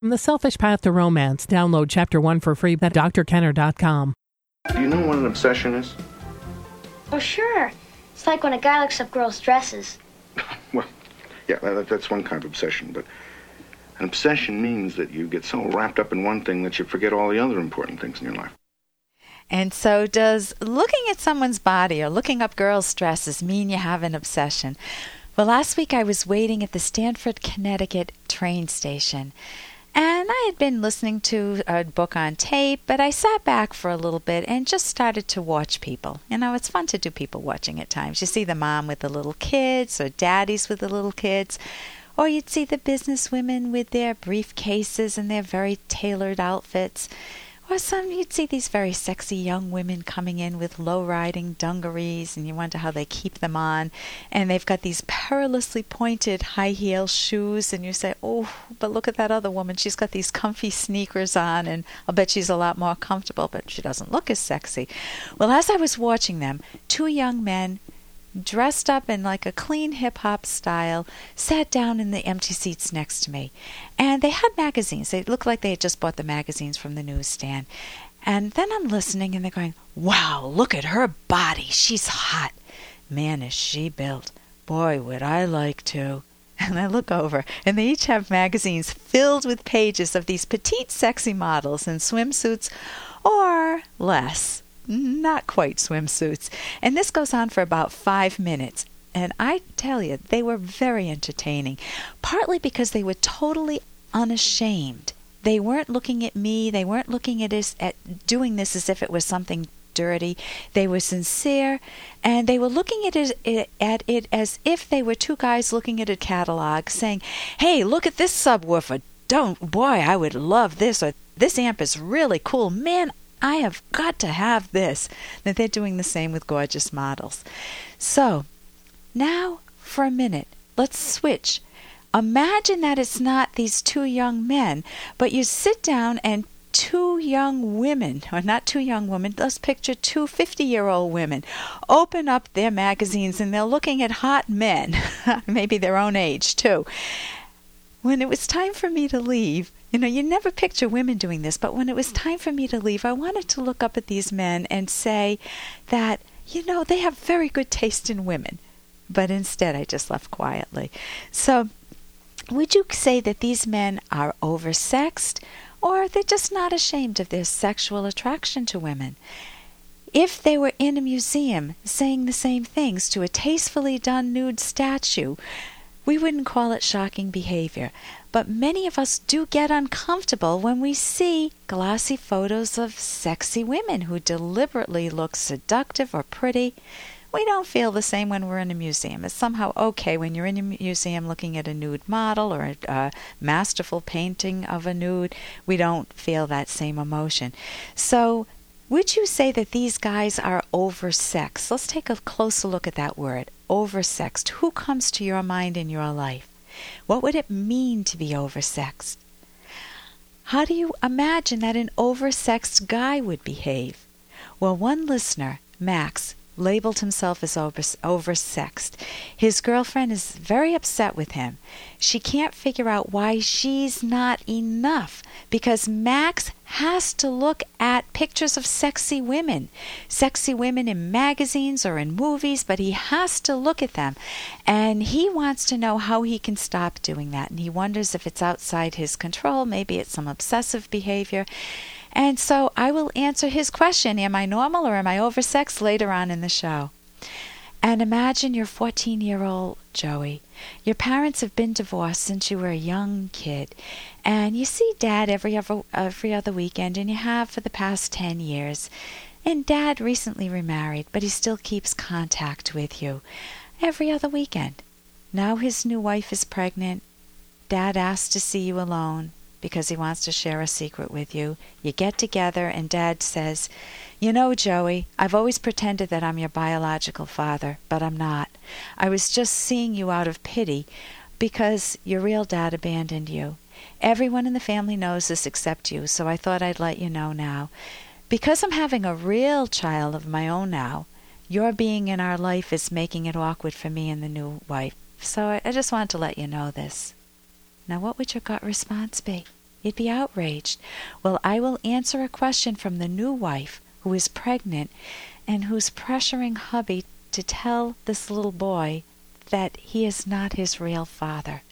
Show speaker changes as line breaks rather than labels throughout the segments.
From The Selfish Path to Romance, download chapter one for free at drkenner.com.
Do you know what an obsession is?
Oh, sure. It's like when a guy looks up girls' dresses.
Well, yeah, that's one kind of obsession, but an obsession means that you get so wrapped up in one thing that you forget all the other important things in your life.
And so, does looking at someone's body or looking up girls' dresses mean you have an obsession? Well, last week I was waiting at the Stamford, Connecticut train station. And I had been listening to a book on tape, but I sat back for a little bit and just started to watch people. You know, it's fun to do people watching at times. You see the mom with the little kids, or daddies with the little kids, or you'd see the business women with their briefcases and their very tailored outfits. Or some you'd see these very sexy young women coming in with low riding dungarees, and you wonder how they keep them on. And they've got these perilously pointed high heel shoes, and you say, Oh, but look at that other woman. She's got these comfy sneakers on, and I'll bet she's a lot more comfortable, but she doesn't look as sexy. Well, as I was watching them, two young men dressed up in like a clean hip hop style, sat down in the empty seats next to me. And they had magazines. They looked like they had just bought the magazines from the newsstand. And then I'm listening and they're going, Wow, look at her body. She's hot. Man, is she built. Boy, would I like to. And I look over, and they each have magazines filled with pages of these petite, sexy models in swimsuits or less not quite swimsuits. And this goes on for about five minutes. And I tell you, they were very entertaining, partly because they were totally unashamed. They weren't looking at me, they weren't looking at us at doing this as if it was something dirty. They were sincere, and they were looking at it, eh, at it as if they were two guys looking at a catalog, saying, "Hey, look at this subwoofer! Don't, boy, I would love this." Or this amp is really cool. Man, I have got to have this. That they're doing the same with gorgeous models. So, now for a minute, let's switch. Imagine that it's not these two young men, but you sit down and two young women, or not two young women, let's picture two 50 year old women, open up their magazines and they're looking at hot men, maybe their own age too. When it was time for me to leave, you know, you never picture women doing this, but when it was mm. time for me to leave, I wanted to look up at these men and say that, you know, they have very good taste in women. But instead, I just left quietly. So, would you say that these men are oversexed or they're just not ashamed of their sexual attraction to women? If they were in a museum saying the same things to a tastefully done nude statue, we wouldn't call it shocking behavior. But many of us do get uncomfortable when we see glossy photos of sexy women who deliberately look seductive or pretty. We don't feel the same when we're in a museum. It's somehow okay when you're in a museum looking at a nude model or a, a masterful painting of a nude. We don't feel that same emotion. So, would you say that these guys are oversexed? Let's take a closer look at that word oversexed. Who comes to your mind in your life? What would it mean to be oversexed? How do you imagine that an oversexed guy would behave? Well, one listener, Max, labeled himself as over, oversexed. His girlfriend is very upset with him. She can't figure out why she's not enough because Max has to look at pictures of sexy women, sexy women in magazines or in movies, but he has to look at them. And he wants to know how he can stop doing that. And he wonders if it's outside his control, maybe it's some obsessive behavior. And so I will answer his question Am I normal or am I oversexed later on in the show? And imagine you're 14 year old Joey. Your parents have been divorced since you were a young kid. And you see dad every other, every other weekend, and you have for the past 10 years. And dad recently remarried, but he still keeps contact with you every other weekend. Now his new wife is pregnant. Dad asks to see you alone because he wants to share a secret with you. You get together, and Dad says, You know, Joey, I've always pretended that I'm your biological father, but I'm not. I was just seeing you out of pity because your real dad abandoned you. Everyone in the family knows this except you, so I thought I'd let you know now. Because I'm having a real child of my own now, your being in our life is making it awkward for me and the new wife. So I, just wanted to let you know this. Now, what would your gut response be? You'd be outraged. Well, I will answer a question from the new wife who is pregnant and who's pressuring hubby to tell this little boy that he is not his real father.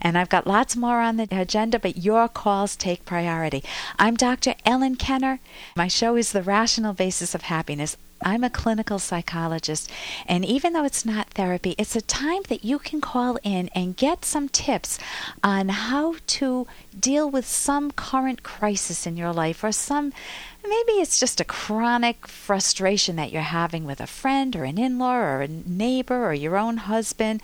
And I've got lots more on the agenda, but your calls take priority. I'm Dr. Ellen Kenner. My show is The Rational Basis of Happiness. I'm a clinical psychologist, and even though it's not therapy, it's a time that you can call in and get some tips on how to deal with some current crisis in your life or some maybe it's just a chronic frustration that you're having with a friend or an in law or a neighbor or your own husband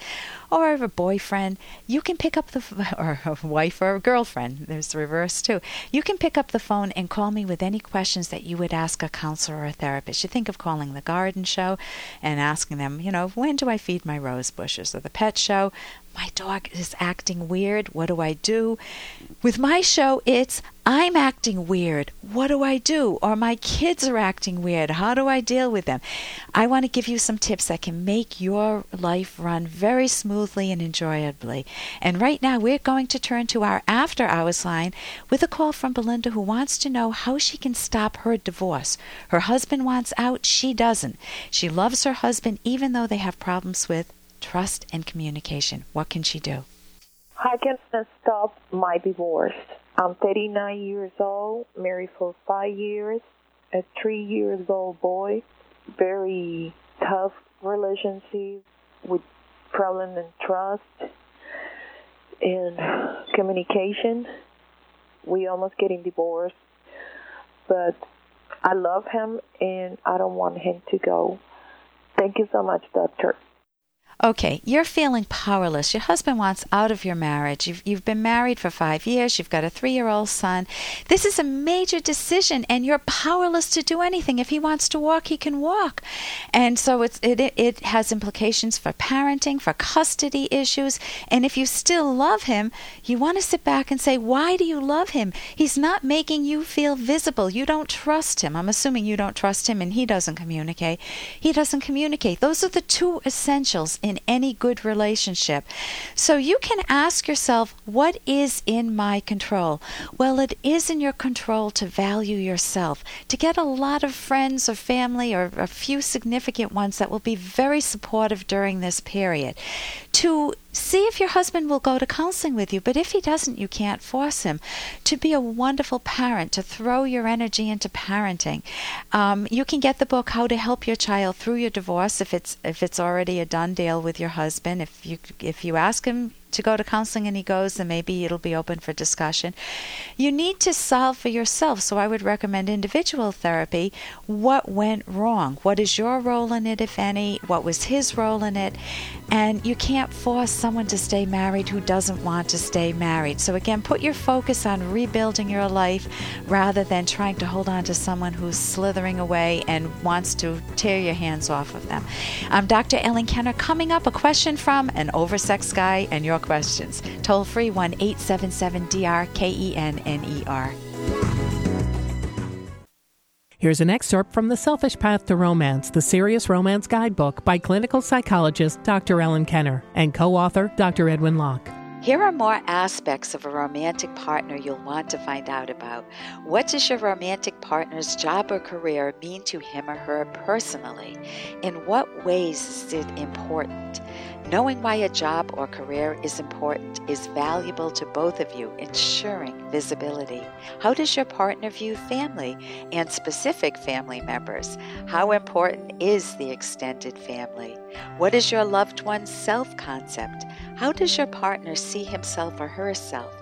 or a boyfriend. You can pick up the, or a wife or a girlfriend, there's the reverse too. You can pick up the phone and call me with any questions that you would ask a counselor or a therapist. You think of calling the garden show and asking them, you know, when do I feed my rose bushes? Or the pet show, my dog is acting weird. What do I do? With my show, it's I'm acting weird. What do I do? Or my kids are acting weird. How do I deal with them? I want to give you some tips that can make your life run very smoothly and enjoyably. And right now, we're going to turn to our after hours line with a call from Belinda who wants to know how she can stop her divorce. Her husband wants out, she doesn't. She loves her husband even though they have problems with trust and communication. What can she do?
How can I stop my divorce? I'm 39 years old, married for five years, a three years old boy, very tough relationship with problem in trust and communication. We almost getting divorced, but I love him and I don't want him to go. Thank you so much, doctor.
Okay, you're feeling powerless. Your husband wants out of your marriage. You've, you've been married for five years. You've got a three year old son. This is a major decision, and you're powerless to do anything. If he wants to walk, he can walk. And so it's, it, it has implications for parenting, for custody issues. And if you still love him, you want to sit back and say, Why do you love him? He's not making you feel visible. You don't trust him. I'm assuming you don't trust him, and he doesn't communicate. He doesn't communicate. Those are the two essentials in any good relationship. So you can ask yourself, what is in my control? Well, it is in your control to value yourself, to get a lot of friends or family or a few significant ones that will be very supportive during this period, to see if your husband will go to counseling with you. But if he doesn't, you can't force him to be a wonderful parent, to throw your energy into parenting. Um, you can get the book "How to Help Your Child Through Your Divorce" if it's if it's already a done deal with your husband. If you if you ask him to go to counseling and he goes, and maybe it'll be open for discussion. You need to solve for yourself. So I would recommend individual therapy. What went wrong? What is your role in it, if any? What was his role in it? And you can't force someone to stay married who doesn't want to stay married. So again, put your focus on rebuilding your life rather than trying to hold on to someone who's slithering away and wants to tear your hands off of them. Um, I'm Dr. Ellen Kenner. Coming up, a question from an oversexed guy and your questions. Toll free 1 877 DR K E N N E R.
Here's an excerpt from The Selfish Path to Romance, the Serious Romance Guidebook by clinical psychologist Dr. Ellen Kenner and co author Dr. Edwin Locke.
Here are more aspects of a romantic partner you'll want to find out about. What does your romantic partner's job or career mean to him or her personally? In what ways is it important? Knowing why a job or career is important is valuable to both of you, ensuring visibility. How does your partner view family and specific family members? How important is the extended family? What is your loved one's self concept? How does your partner see himself or herself?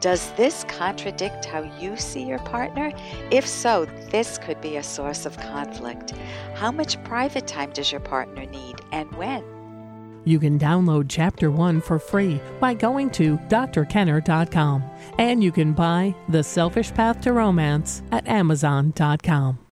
Does this contradict how you see your partner? If so, this could be a source of conflict. How much private time does your partner need and when?
You can download Chapter 1 for free by going to drkenner.com. And you can buy The Selfish Path to Romance at amazon.com.